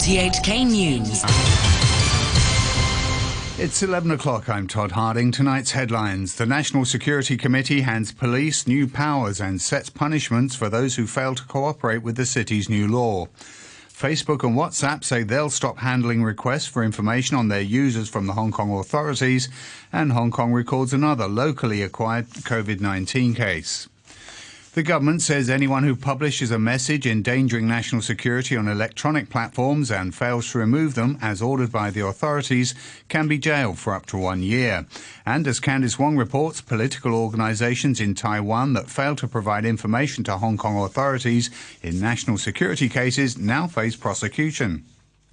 RTHK News. It's 11 o'clock. I'm Todd Harding. Tonight's headlines. The National Security Committee hands police new powers and sets punishments for those who fail to cooperate with the city's new law. Facebook and WhatsApp say they'll stop handling requests for information on their users from the Hong Kong authorities, and Hong Kong records another locally acquired COVID 19 case. The government says anyone who publishes a message endangering national security on electronic platforms and fails to remove them as ordered by the authorities can be jailed for up to one year. And as Candice Wong reports, political organizations in Taiwan that fail to provide information to Hong Kong authorities in national security cases now face prosecution.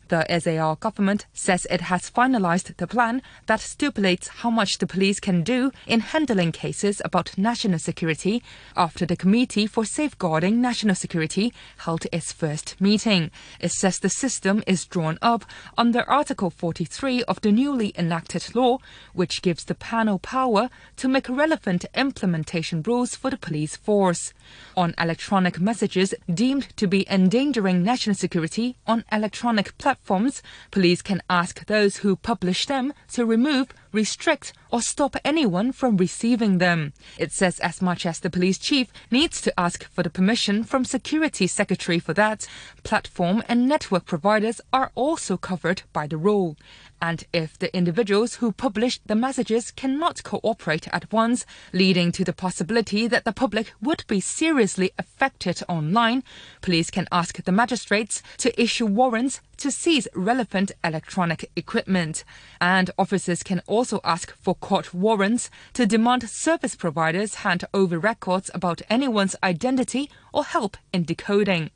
The SAR government says it has finalized the plan that stipulates how much the police can do in handling cases about national security after the Committee for Safeguarding National Security held its first meeting. It says the system is drawn up under Article 43 of the newly enacted law, which gives the panel power to make relevant implementation rules for the police force. On electronic messages deemed to be endangering national security on electronic platforms, platforms, police can ask those who publish them to remove, restrict, or stop anyone from receiving them. It says as much as the police chief needs to ask for the permission from security secretary for that, platform and network providers are also covered by the rule. And if the individuals who publish the messages cannot cooperate at once, leading to the possibility that the public would be seriously affected online, police can ask the magistrates to issue warrants to seize relevant electronic equipment. And officers can also ask for court warrants to demand service providers hand over records about anyone's identity or help in decoding.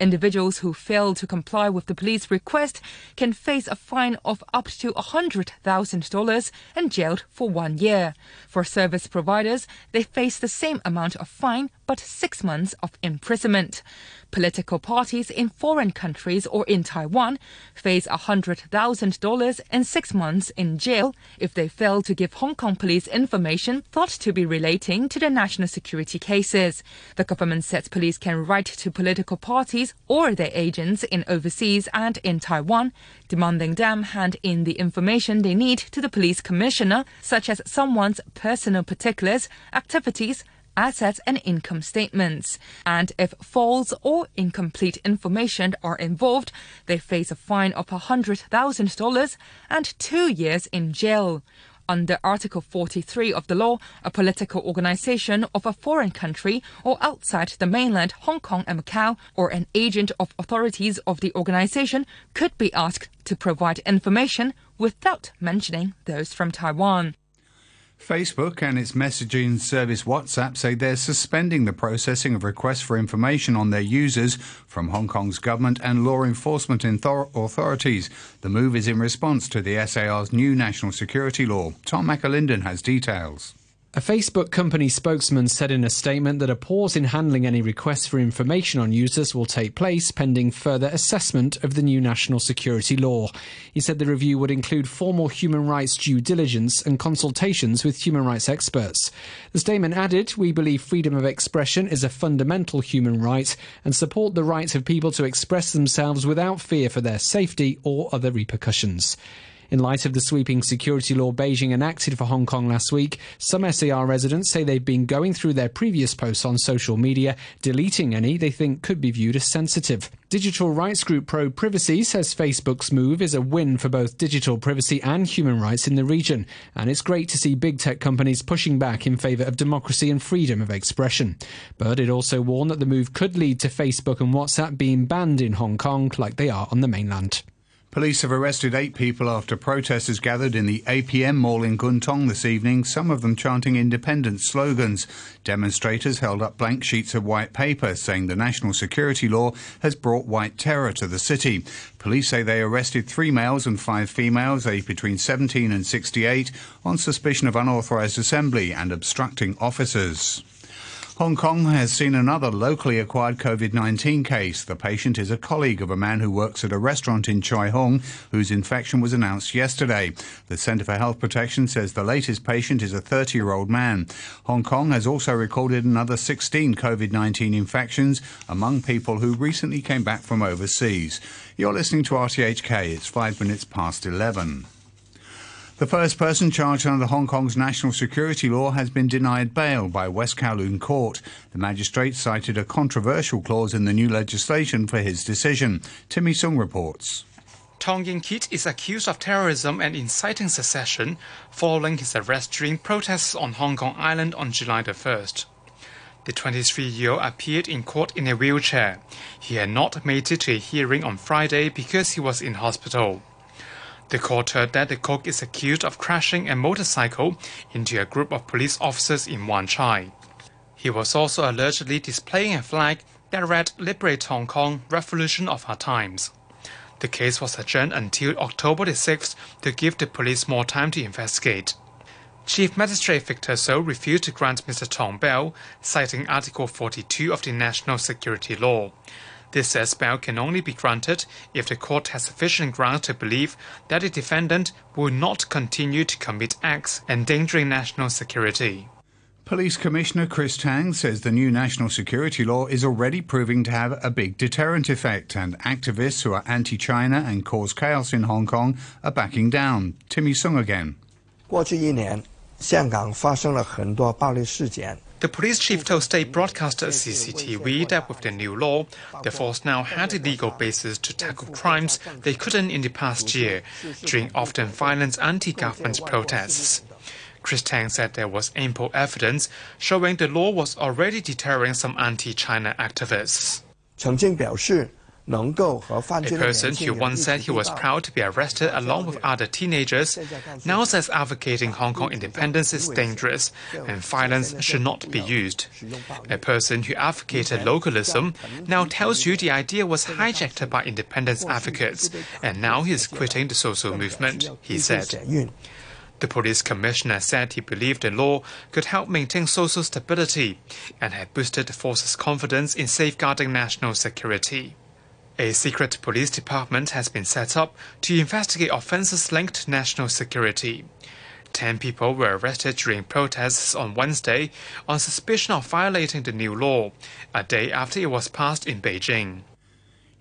Individuals who fail to comply with the police request can face a fine of up to $100,000 and jailed for one year. For service providers, they face the same amount of fine but six months of imprisonment. Political parties in foreign countries or in Taiwan face $100,000 and six months in jail if they fail to give Hong Kong police information thought to be relating to the national security cases. The government says police can write to political parties or their agents in overseas and in Taiwan, demanding them hand in the information they need to the police commissioner, such as someone's personal particulars, activities, assets and income statements. And if false or incomplete information are involved, they face a fine of $100,000 and two years in jail. Under Article 43 of the law, a political organization of a foreign country or outside the mainland Hong Kong and Macau or an agent of authorities of the organization could be asked to provide information without mentioning those from Taiwan. Facebook and its messaging service WhatsApp say they're suspending the processing of requests for information on their users from Hong Kong's government and law enforcement authorities. The move is in response to the SAR's new national security law. Tom McAlinden has details. A Facebook company spokesman said in a statement that a pause in handling any requests for information on users will take place pending further assessment of the new national security law. He said the review would include formal human rights due diligence and consultations with human rights experts. The statement added, We believe freedom of expression is a fundamental human right and support the right of people to express themselves without fear for their safety or other repercussions. In light of the sweeping security law Beijing enacted for Hong Kong last week, some SAR residents say they've been going through their previous posts on social media, deleting any they think could be viewed as sensitive. Digital rights group Pro Privacy says Facebook's move is a win for both digital privacy and human rights in the region, and it's great to see big tech companies pushing back in favour of democracy and freedom of expression. But it also warned that the move could lead to Facebook and WhatsApp being banned in Hong Kong like they are on the mainland. Police have arrested eight people after protesters gathered in the APM Mall in Kwun Tong this evening, some of them chanting independence slogans. Demonstrators held up blank sheets of white paper saying the national security law has brought white terror to the city. Police say they arrested three males and five females, aged between 17 and 68, on suspicion of unauthorised assembly and obstructing officers. Hong Kong has seen another locally acquired COVID 19 case. The patient is a colleague of a man who works at a restaurant in Choi Hung, whose infection was announced yesterday. The Centre for Health Protection says the latest patient is a 30 year old man. Hong Kong has also recorded another 16 COVID 19 infections among people who recently came back from overseas. You're listening to RTHK. It's five minutes past 11. The first person charged under Hong Kong's national security law has been denied bail by West Kowloon Court. The magistrate cited a controversial clause in the new legislation for his decision. Timmy Sung reports. Tong Ying Kit is accused of terrorism and inciting secession following his arrest during protests on Hong Kong Island on July the 1st. The 23-year-old appeared in court in a wheelchair. He had not made it to a hearing on Friday because he was in hospital. The court heard that the cook is accused of crashing a motorcycle into a group of police officers in Wan Chai. He was also allegedly displaying a flag that read Liberate Hong Kong, Revolution of Our Times. The case was adjourned until October the 6th to give the police more time to investigate. Chief Magistrate Victor So refused to grant Mr. Tong bail, citing Article 42 of the National Security Law. This says bail can only be granted if the court has sufficient grounds to believe that the defendant will not continue to commit acts endangering national security. Police Commissioner Chris Tang says the new national security law is already proving to have a big deterrent effect, and activists who are anti China and cause chaos in Hong Kong are backing down. Timmy Sung again. 过去一年，香港发生了很多暴力事件。 The police chief told state broadcaster CCTV that with the new law, the force now had a legal basis to tackle crimes they couldn't in the past year during often violent anti-government protests. Chris Tang said there was ample evidence showing the law was already deterring some anti-China activists. 曾经表示。 a person who once said he was proud to be arrested along with other teenagers now says advocating Hong Kong independence is dangerous and violence should not be used. A person who advocated localism now tells you the idea was hijacked by independence advocates and now he is quitting the social movement, he said. The police commissioner said he believed the law could help maintain social stability and had boosted the force's confidence in safeguarding national security. A secret police department has been set up to investigate offences linked to national security. Ten people were arrested during protests on Wednesday on suspicion of violating the new law, a day after it was passed in Beijing.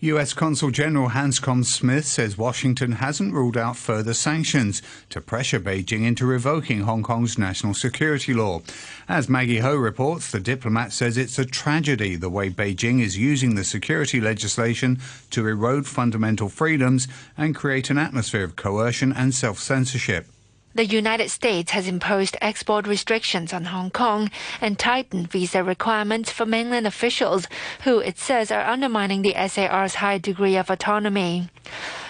US Consul General Hanscom Smith says Washington hasn't ruled out further sanctions to pressure Beijing into revoking Hong Kong's national security law. As Maggie Ho reports, the diplomat says it's a tragedy the way Beijing is using the security legislation to erode fundamental freedoms and create an atmosphere of coercion and self censorship. The United States has imposed export restrictions on Hong Kong and tightened visa requirements for mainland officials who it says are undermining the SAR's high degree of autonomy.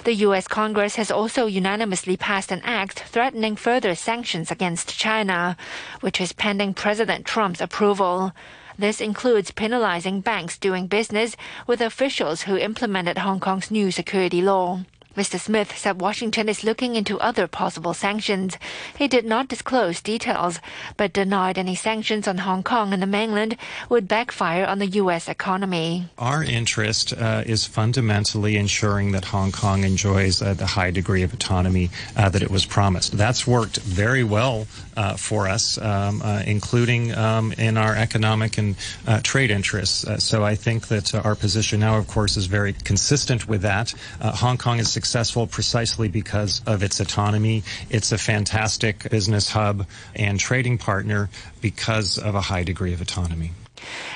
The U.S. Congress has also unanimously passed an act threatening further sanctions against China, which is pending President Trump's approval. This includes penalizing banks doing business with officials who implemented Hong Kong's new security law. Mr. Smith said Washington is looking into other possible sanctions. He did not disclose details, but denied any sanctions on Hong Kong and the mainland would backfire on the U.S. economy. Our interest uh, is fundamentally ensuring that Hong Kong enjoys uh, the high degree of autonomy uh, that it was promised. That's worked very well uh, for us, um, uh, including um, in our economic and uh, trade interests. Uh, so I think that uh, our position now, of course, is very consistent with that. Uh, Hong Kong is successful precisely because of its autonomy. It's a fantastic business hub and trading partner because of a high degree of autonomy.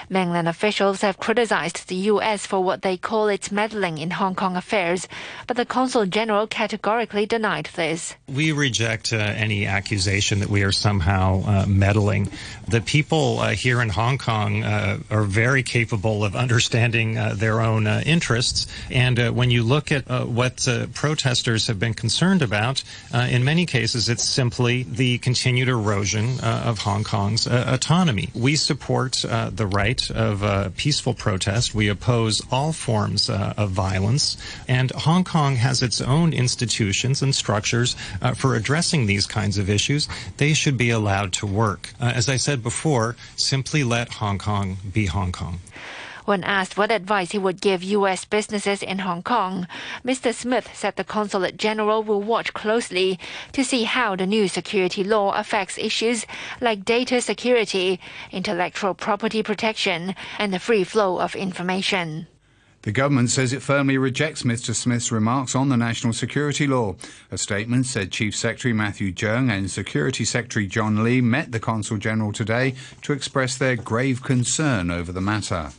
Mainland officials have criticized the U.S. for what they call its meddling in Hong Kong affairs, but the consul general categorically denied this. We reject uh, any accusation that we are somehow uh, meddling. The people uh, here in Hong Kong uh, are very capable of understanding uh, their own uh, interests. And when you look at what protesters have been concerned about, in many cases, it's simply the continued erosion of Hong Kong's autonomy. We support the right of peaceful protest. We oppose all forms uh, of violence. And Hong Kong has its own institutions and structures uh, for addressing these kinds of issues. They should be allowed to work. Uh, as I said before, simply let Hong Kong be Hong Kong. When asked what advice he would give U.S. businesses in Hong Kong, Mr. Smith said the consulate general will watch closely to see how the new security law affects issues like data security, intellectual property protection, and the free flow of information. The government says it firmly rejects Mr. Smith's remarks on the national security law. A statement said Chief Secretary Matthew Cheung and Security Secretary John Lee met the Consul General today to express their grave concern over the matter.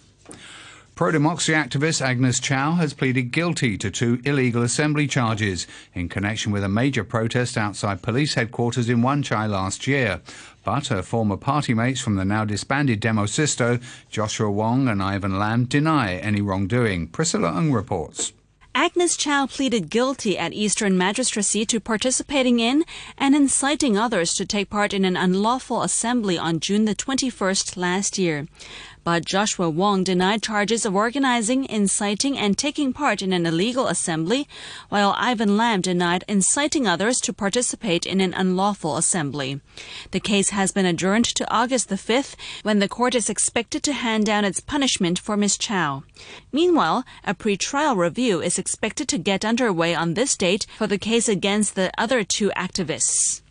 Pro democracy activist Agnes Chow has pleaded guilty to two illegal assembly charges in connection with a major protest outside police headquarters in Wan Chai last year. But her former party mates from the now disbanded Demosisto, Joshua Wong and Ivan Lam, deny any wrongdoing. Priscilla Ung reports. Agnes Chow pleaded guilty at Eastern Magistracy to participating in and inciting others to take part in an unlawful assembly on June the 21st last year. But Joshua Wong denied charges of organizing, inciting, and taking part in an illegal assembly, while Ivan Lam denied inciting others to participate in an unlawful assembly. The case has been adjourned to August the 5th, when the court is expected to hand down its punishment for Ms. Chow. Meanwhile, a pre-trial review is expected to get underway on this date for the case against the other two activists.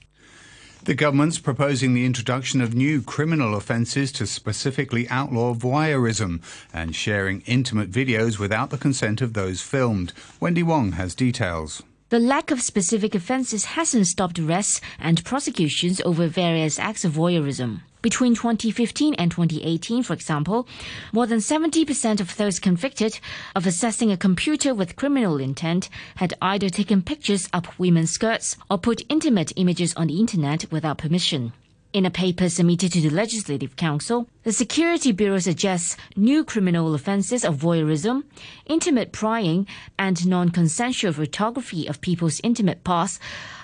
The government's proposing the introduction of new criminal offences to specifically outlaw voyeurism and sharing intimate videos without the consent of those filmed. Wendy Wong has details. The lack of specific offences hasn't stopped arrests and prosecutions over various acts of voyeurism. Between 2015 and 2018, for example, more than 70% of those convicted of accessing a computer with criminal intent had either taken pictures of women's skirts or put intimate images on the internet without permission. In a paper submitted to the Legislative Council, the Security Bureau suggests new criminal offences of voyeurism, intimate prying, and non-consensual photography of people's intimate parts,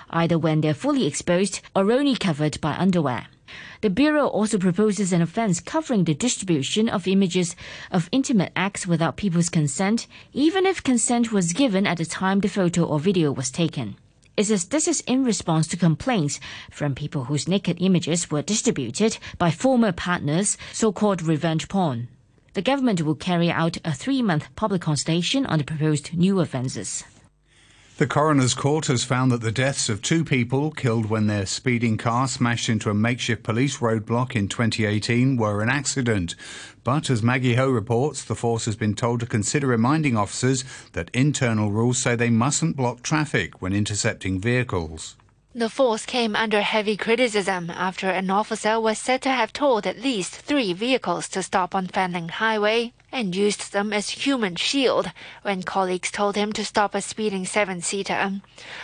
either when they're fully exposed or only covered by underwear. The Bureau also proposes an offense covering the distribution of images of intimate acts without people's consent, even if consent was given at the time the photo or video was taken. It says this is in response to complaints from people whose naked images were distributed by former partners, so-called revenge porn. The government will carry out a three-month public consultation on the proposed new offences. The coroner's court has found that the deaths of two people killed when their speeding car smashed into a makeshift police roadblock in 2018 were an accident. But as Maggie Ho reports, the force has been told to consider reminding officers that internal rules say they mustn't block traffic when intercepting vehicles. The force came under heavy criticism after an officer was said to have told at least three vehicles to stop on Fanling Highway and used them as human shield when colleagues told him to stop a speeding seven-seater.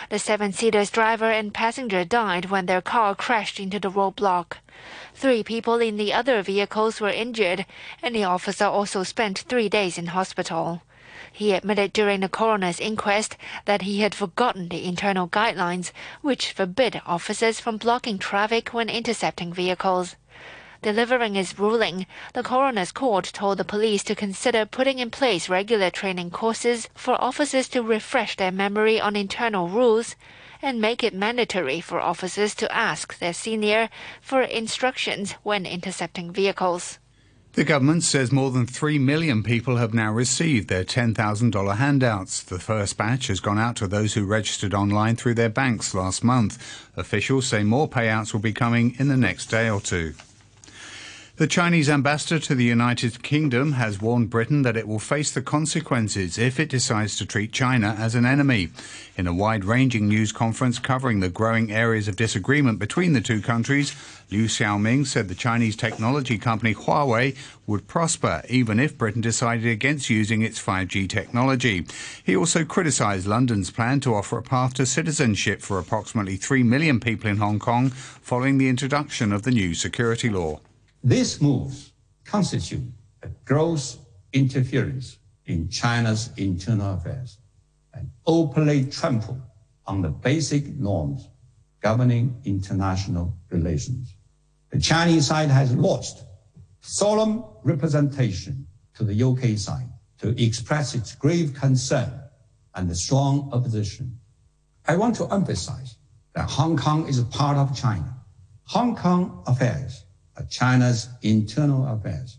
The seven-seater's driver and passenger died when their car crashed into the roadblock. Three people in the other vehicles were injured, and the officer also spent three days in hospital. He admitted during the coroner's inquest that he had forgotten the internal guidelines which forbid officers from blocking traffic when intercepting vehicles. Delivering his ruling, the coroner's court told the police to consider putting in place regular training courses for officers to refresh their memory on internal rules and make it mandatory for officers to ask their senior for instructions when intercepting vehicles. The government says more than 3 million people have now received their $10,000 handouts. The first batch has gone out to those who registered online through their banks last month. Officials say more payouts will be coming in the next day or two. The Chinese ambassador to the United Kingdom has warned Britain that it will face the consequences if it decides to treat China as an enemy. In a wide ranging news conference covering the growing areas of disagreement between the two countries, Liu Xiaoming said the Chinese technology company Huawei would prosper even if Britain decided against using its 5G technology. He also criticised London's plan to offer a path to citizenship for approximately 3 million people in Hong Kong following the introduction of the new security law. These moves constitute a gross interference in China's internal affairs and openly trample on the basic norms governing international relations. The Chinese side has lost solemn representation to the UK side to express its grave concern and the strong opposition. I want to emphasize that Hong Kong is a part of China. Hong Kong affairs China's internal affairs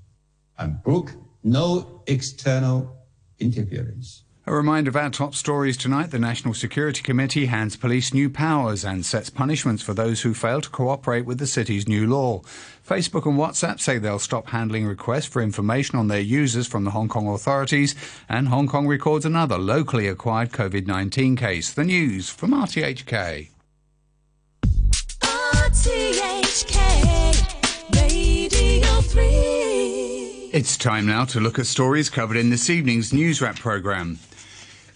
and brook no external interference. A reminder of our top stories tonight. The National Security Committee hands police new powers and sets punishments for those who fail to cooperate with the city's new law. Facebook and WhatsApp say they'll stop handling requests for information on their users from the Hong Kong authorities, and Hong Kong records another locally acquired COVID 19 case. The news from RTHK. RTHK Radio 3. It's time now to look at stories covered in this evening's news wrap programme.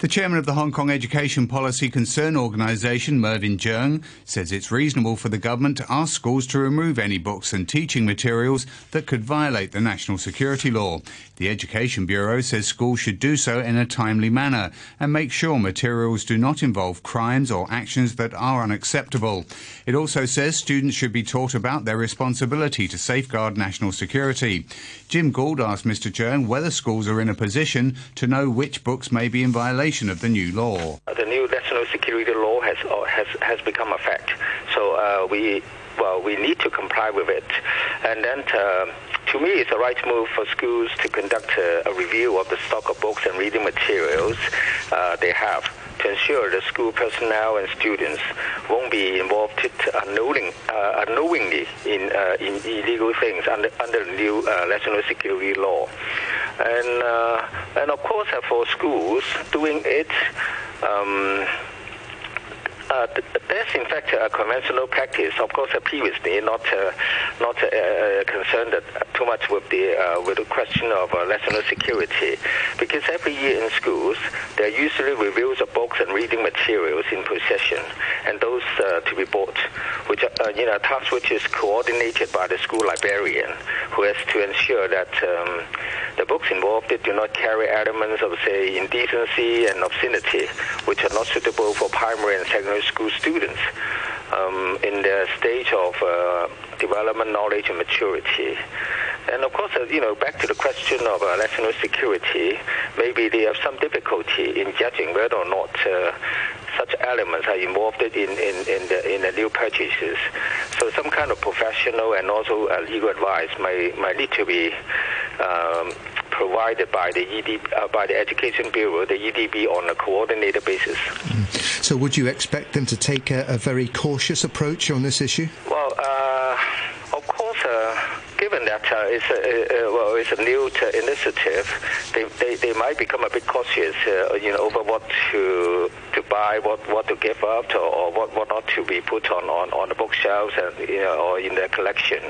The chairman of the Hong Kong Education Policy Concern Organisation, Mervyn Cheung, says it's reasonable for the government to ask schools to remove any books and teaching materials that could violate the national security law. The Education Bureau says schools should do so in a timely manner and make sure materials do not involve crimes or actions that are unacceptable. It also says students should be taught about their responsibility to safeguard national security. Jim Gould asked Mr. Cheung whether schools are in a position to know which books may be in violation of the new law. The new national security law has has has become a fact. So uh, we well we need to comply with it, and then. Uh, to me, it's the right move for schools to conduct a, a review of the stock of books and reading materials uh, they have to ensure the school personnel and students won't be involved unknowing, uh, unknowingly in, uh, in illegal things under, under the new uh, national security law. And, uh, and of course, uh, for schools, doing it um, uh, that's in fact a conventional practice. Of course, previously not uh, not uh, uh, concerned too much with the uh, with the question of national security, because every year in schools there are usually reviews of books and reading materials in possession, and those to be bought, which you know a task which is coordinated by the school librarian, who has to ensure that um, the books involved do not carry elements of say indecency and obscenity, which are not suitable for primary and secondary school students um, in their stage of uh, development, knowledge, and maturity. And of course, uh, you know, back to the question of uh, national security, maybe they have some difficulty in judging whether or not uh, such elements are involved in, in, in, the, in the new purchases. So some kind of professional and also legal advice may, might need to be um, provided by the ED, uh, by the Education Bureau, the EDB, on a coordinated basis. Mm. So, would you expect them to take a, a very cautious approach on this issue? Well, uh, of course. Uh, given that uh, it's, a, uh, well, it's a new initiative, they, they, they, might become a bit cautious, uh, you know, over what to to buy, what, what to give up, to, or what, what not to be put on, on, on the bookshelves and you know, or in their collection.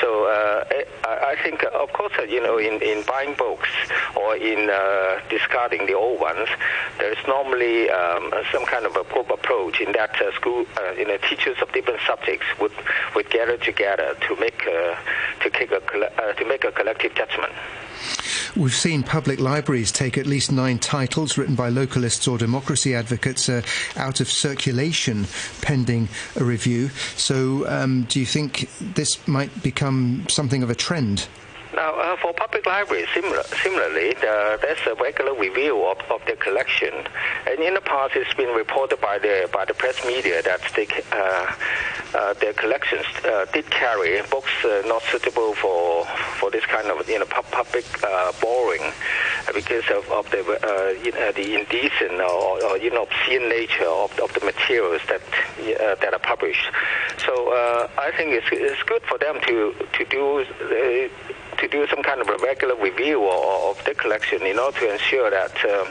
So uh, I, think, of course, uh, you know, in, in buying books or in uh, discarding the old ones, there's normally um, some kind of a group approach in that school, you know, teachers of different subjects would would gather together to make to, a, uh, to make a collective judgment. We've seen public libraries take at least nine titles written by localists or democracy advocates uh, out of circulation pending a review. So, um, do you think this might become something of a trend? Now, uh, for public libraries, similar, similarly, the, there's a regular review of, of their collection, and in the past, it's been reported by the by the press media that they, uh, uh, their collections uh, did carry books uh, not suitable for for this kind of you know public borrowing because of, of the the indecent or, or, you know obscene nature of, of the materials that that are published. So I think it's, it's good for them to to do to do some kind of a regular review of, the collection in order to ensure that um,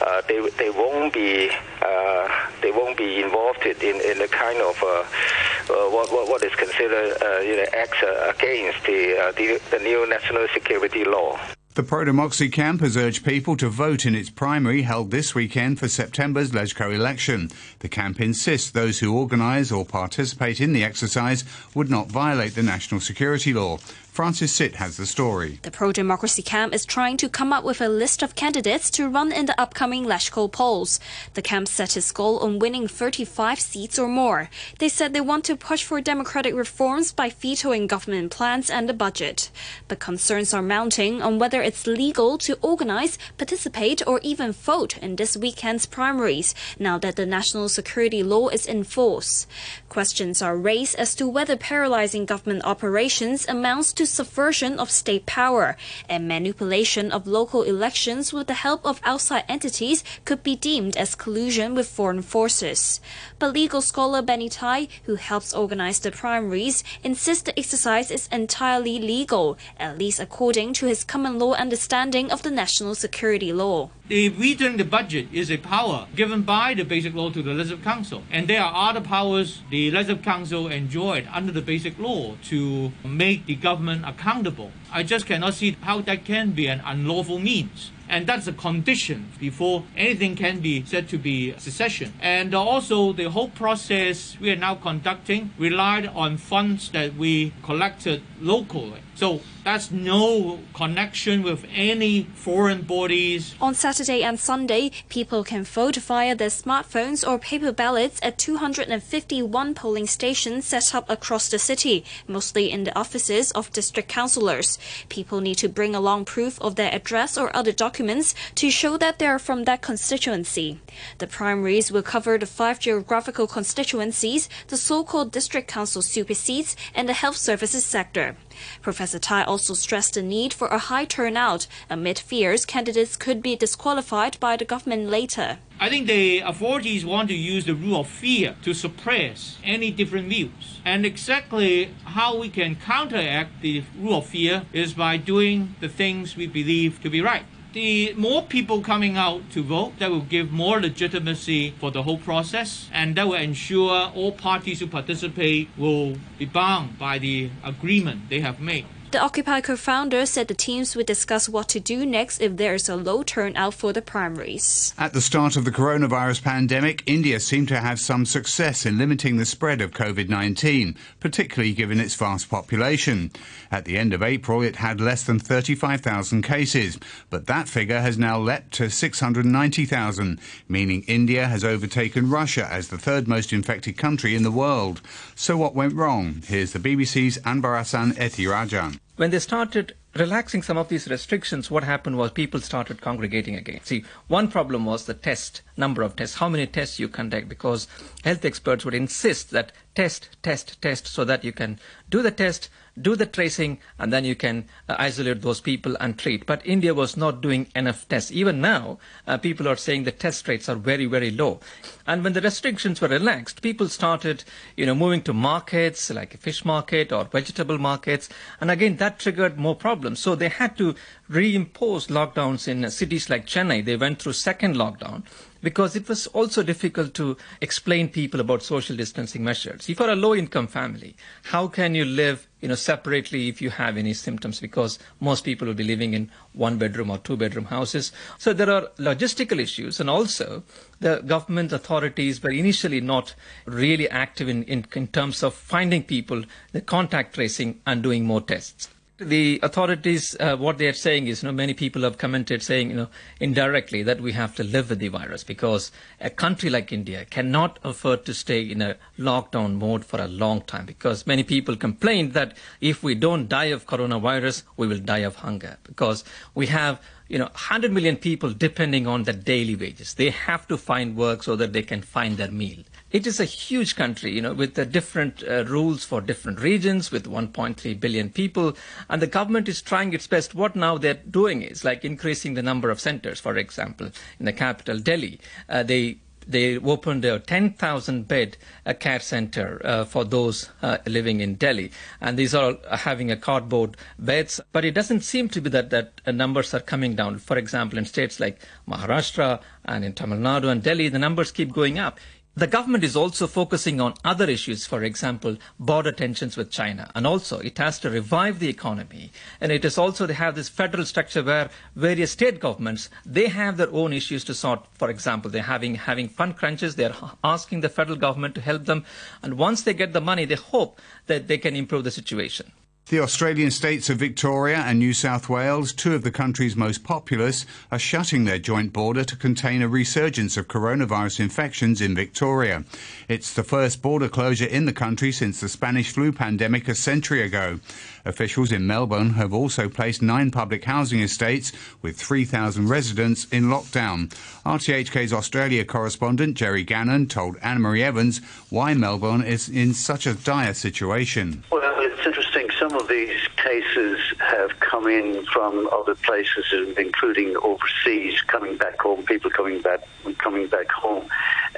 uh, they, they won't be uh, they won't be involved in, in the kind of uh, uh what, what, what is considered uh, you know acts against the, the the new national security law. The pro democracy camp has urged people to vote in its primary held this weekend for September's LegCo election. The camp insists those who organise or participate in the exercise would not violate the national security law. Francis Sitt has the story. The pro democracy camp is trying to come up with a list of candidates to run in the upcoming LegCo polls. The camp set its goal on winning 35 seats or more. They said they want to push for democratic reforms by vetoing government plans and the budget. But concerns are mounting on whether it's legal to organize, participate, or even vote in this weekend's primaries now that the national security law is in force. Questions are raised as to whether paralyzing government operations amounts to subversion of state power and manipulation of local elections with the help of outside entities could be deemed as collusion with foreign forces. But legal scholar Benny Tai, who helps organize the primaries, insists the exercise is entirely legal, at least according to his common law understanding of the national security law. The vetoing the budget is a power given by the Basic Law to the Legislative Council, and there are other powers the Legislative Council enjoyed under the Basic Law to make the government accountable. I just cannot see how that can be an unlawful means. And that's a condition before anything can be said to be secession. And also, the whole process we are now conducting relied on funds that we collected locally. So that's no connection with any foreign bodies. On Saturday and Sunday, people can vote via their smartphones or paper ballots at 251 polling stations set up across the city, mostly in the offices of district councillors. People need to bring along proof of their address or other documents to show that they are from that constituency. The primaries will cover the five geographical constituencies, the so-called district council super seats, and the health services sector. Professor Tai also stressed the need for a high turnout amid fears candidates could be disqualified by the government later. I think the authorities want to use the rule of fear to suppress any different views. And exactly how we can counteract the rule of fear is by doing the things we believe to be right. The more people coming out to vote, that will give more legitimacy for the whole process, and that will ensure all parties who participate will be bound by the agreement they have made. The Occupy co-founder said the teams would discuss what to do next if there is a low turnout for the primaries. At the start of the coronavirus pandemic, India seemed to have some success in limiting the spread of COVID-19, particularly given its vast population. At the end of April, it had less than 35,000 cases, but that figure has now leapt to 690,000, meaning India has overtaken Russia as the third most infected country in the world. So what went wrong? Here's the BBC's Anbarasan Ethirajan when they started relaxing some of these restrictions, what happened was people started congregating again. See, one problem was the test number of tests, how many tests you conduct, because health experts would insist that test, test, test, so that you can do the test, do the tracing, and then you can uh, isolate those people and treat. But India was not doing enough tests. Even now, uh, people are saying the test rates are very, very low. And when the restrictions were relaxed, people started, you know, moving to markets like a fish market or vegetable markets, and again that triggered more problems. So they had to reimpose lockdowns in cities like Chennai. They went through second lockdown because it was also difficult to explain people about social distancing measures. If you're a low income family, how can you live you know, separately if you have any symptoms because most people will be living in one bedroom or two bedroom houses. So there are logistical issues and also the government authorities were initially not really active in, in, in terms of finding people, the contact tracing and doing more tests the authorities, uh, what they are saying is, you know, many people have commented saying, you know, indirectly that we have to live with the virus because a country like India cannot afford to stay in a lockdown mode for a long time because many people complain that if we don't die of coronavirus, we will die of hunger because we have you know, 100 million people depending on their daily wages. They have to find work so that they can find their meal. It is a huge country, you know, with the different uh, rules for different regions, with 1.3 billion people, and the government is trying its best. What now they're doing is like increasing the number of centers. For example, in the capital Delhi, uh, they they opened a 10,000 bed uh, care center uh, for those uh, living in Delhi. And these are having a cardboard beds. But it doesn't seem to be that, that uh, numbers are coming down. For example, in states like Maharashtra and in Tamil Nadu and Delhi, the numbers keep going up. The government is also focusing on other issues, for example, border tensions with China. And also, it has to revive the economy. And it is also, they have this federal structure where various state governments, they have their own issues to sort. For example, they're having, having fund crunches. They're asking the federal government to help them. And once they get the money, they hope that they can improve the situation. The Australian states of Victoria and New South Wales, two of the country's most populous, are shutting their joint border to contain a resurgence of coronavirus infections in Victoria. It's the first border closure in the country since the Spanish flu pandemic a century ago. Officials in Melbourne have also placed nine public housing estates with 3,000 residents in lockdown. RTHK's Australia correspondent Jerry Gannon told Anna Marie Evans why Melbourne is in such a dire situation. Well, it's interesting. Some of these cases have come in from other places, including overseas, coming back home, people coming back coming back home.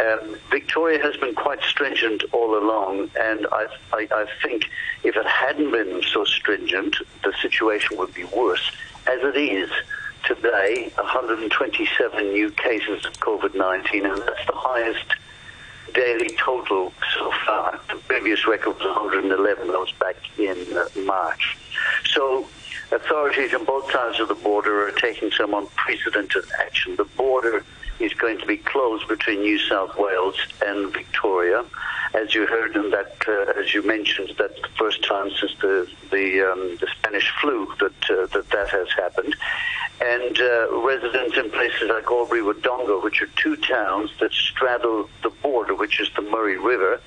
Um, Victoria has been quite stringent all along, and I, I, I think if it hadn't been so stringent, the situation would be worse. As it is, today 127 new cases of COVID 19, and that's the highest daily total so far. The previous record was 111, that was back in uh, March. So authorities on both sides of the border are taking some unprecedented action. The border is going to be closed between New South Wales and Victoria. As you heard, and that, uh, as you mentioned, that's the first time since the the, um, the Spanish flu that uh, that that has happened. And uh, residents in places like Albury Wodonga, which are two towns that straddle the border, which is the Murray River,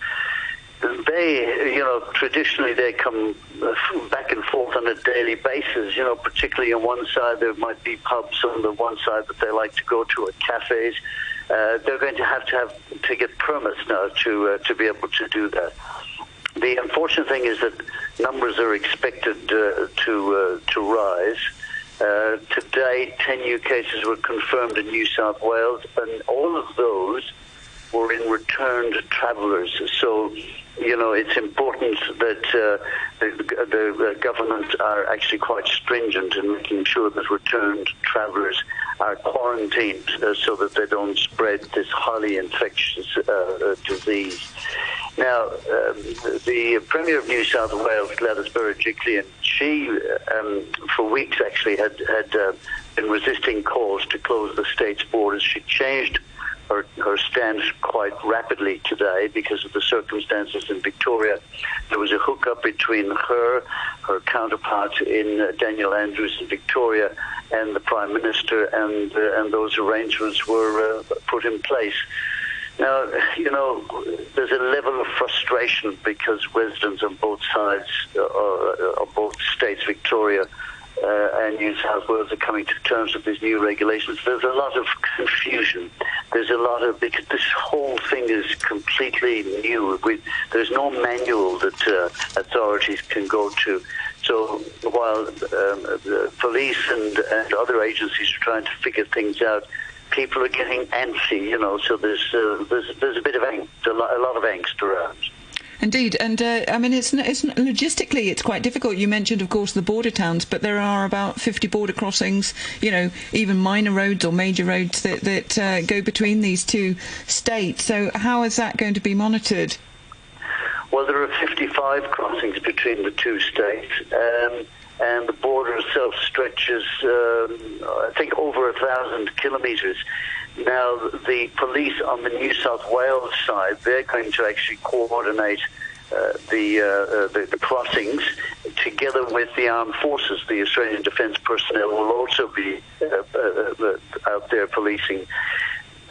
they, you know, traditionally they come back and forth on a daily basis. You know, particularly on one side there might be pubs on the one side that they like to go to, or cafes. Uh, they're going to have to have to get permits now to uh, to be able to do that. The unfortunate thing is that numbers are expected uh, to uh, to rise. Uh, today, 10 new cases were confirmed in New South Wales, and all of those were in returned travellers. So you know, it's important that uh, the, the, government are actually quite stringent in making sure that returned travellers are quarantined uh, so that they don't spread this highly infectious uh, uh disease. Now, um, the Premier of New South Wales, Gladys Berejiklian, she, um, for weeks actually, had, had uh, been resisting calls to close the state's borders. She changed her, her stance quite rapidly today because of the circumstances in Victoria. There was a hookup between her, her counterpart in uh, Daniel Andrews in Victoria, and the Prime Minister, and uh, and those arrangements were uh, put in place. Now, you know, there's a level of frustration because residents on both sides, uh, uh of both states, Victoria uh, and New South Wales are coming to terms with these new regulations. There's a lot of confusion. There's a lot of because this whole thing is completely new. We, there's no manual that uh, authorities can go to. So while um, the police and, and other agencies are trying to figure things out, people are getting antsy. You know, so there's uh, there's there's a bit of angst, a lot, a lot of angst around. Indeed, and uh, I mean, it's, it's logistically it's quite difficult. You mentioned, of course, the border towns, but there are about 50 border crossings. You know, even minor roads or major roads that that uh, go between these two states. So, how is that going to be monitored? Well, there are 55 crossings between the two states. Um, and the border itself stretches, um, I think, over a thousand kilometres. Now, the police on the New South Wales side, they're going to actually coordinate uh, the, uh, uh, the, the crossings together with the armed forces. The Australian Defence personnel will also be uh, uh, uh, out there policing.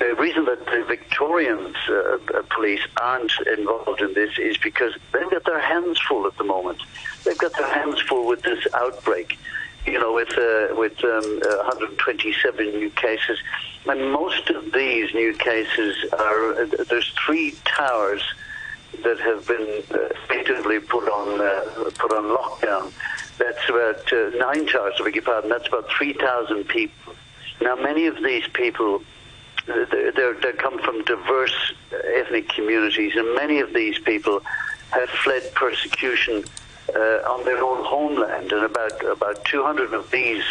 The reason that the Victorian police aren't involved in this is because they've got their hands full at the moment. They've got their hands full with this outbreak you know, with uh, with um, 127 new cases, and most of these new cases are there's three towers that have been uh, effectively put on uh, put on lockdown. That's about uh, nine towers, I beg your pardon. That's about 3,000 people. Now, many of these people uh, they come from diverse ethnic communities, and many of these people have fled persecution uh, on their own homeland, and about about 200 of these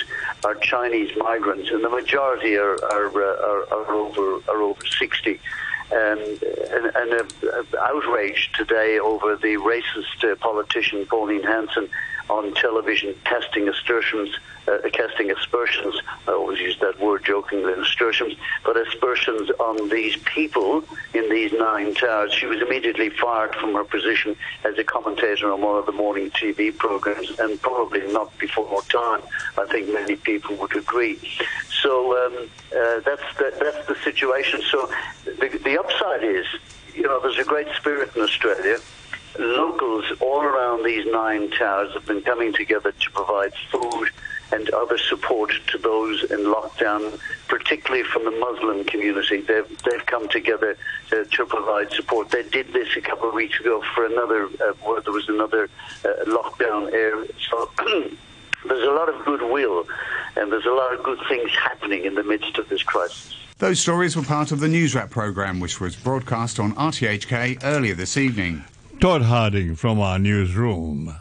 are Chinese migrants, and the majority are are, uh, are, are over are over 60. Um, and, and uh, outrage today over the racist uh, politician Pauline Hanson on television casting aspersions, uh, casting aspersions. I always use that word jokingly, aspersions, but aspersions on these people in these nine towers. She was immediately fired from her position as a commentator on one of the morning TV programs, and probably not before time. I think many people would agree. So um, uh, that's the, that's the situation. So the, the upside is, you know, there's a great spirit in Australia locals all around these nine towers have been coming together to provide food and other support to those in lockdown, particularly from the Muslim community. They've, they've come together to, to provide support. They did this a couple of weeks ago for another, uh, where there was another uh, lockdown area. So there's a lot of goodwill and there's a lot of good things happening in the midst of this crisis. Those stories were part of the News Wrap programme, which was broadcast on RTHK earlier this evening. Todd Harding from our newsroom.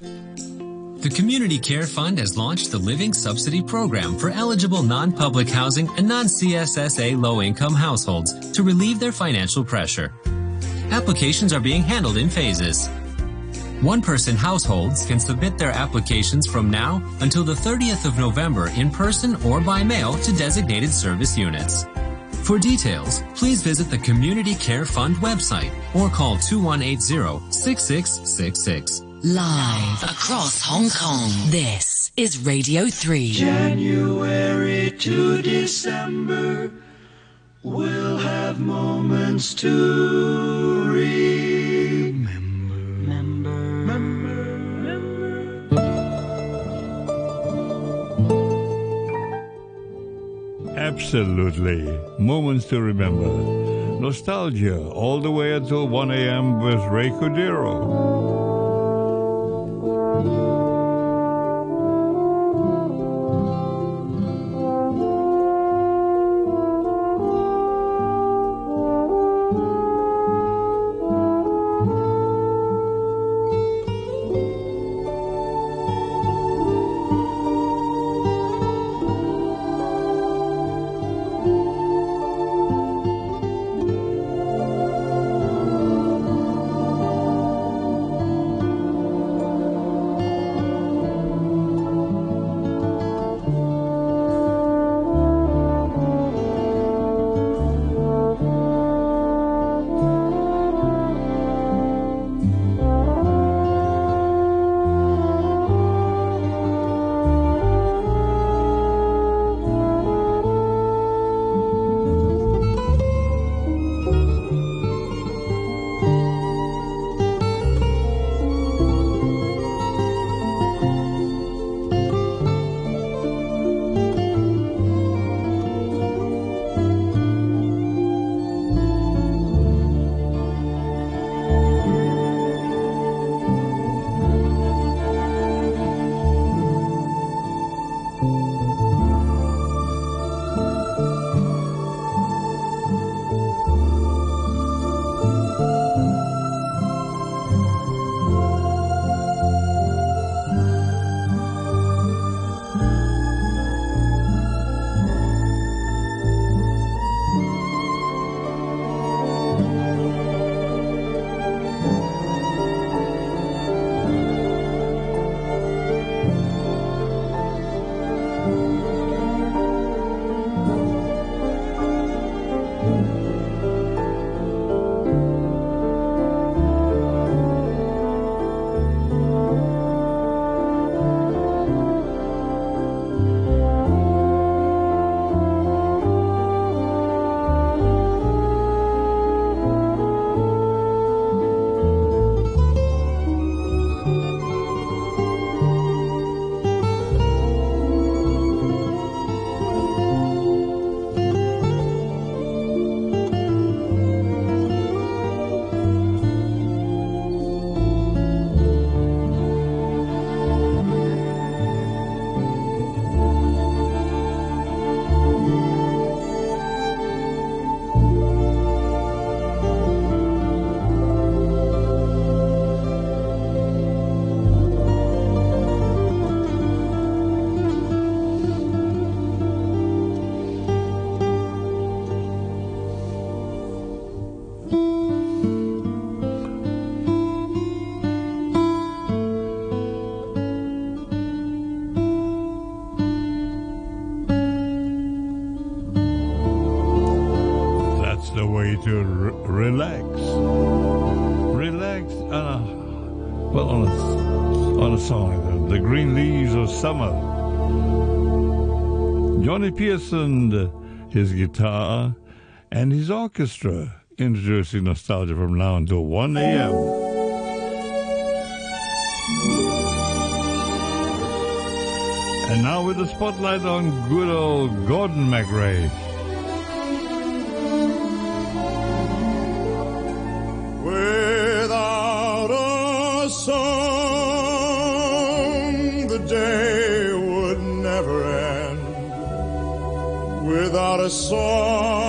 The Community Care Fund has launched the Living Subsidy Program for eligible non-public housing and non-CSSA low-income households to relieve their financial pressure. Applications are being handled in phases. One-person households can submit their applications from now until the 30th of November in person or by mail to designated service units. For details, please visit the Community Care Fund website or call 2180-6666. Live across Hong Kong, this is Radio 3. January to December, we'll have moments to remember. Absolutely. Moments to remember. Nostalgia all the way until 1 a.m. with Ray Cordeiro. On a, on a song The Green Leaves of Summer. Johnny Pearson, his guitar, and his orchestra, introducing nostalgia from now until 1 a.m. And now with the spotlight on good old Gordon MacRae. Song,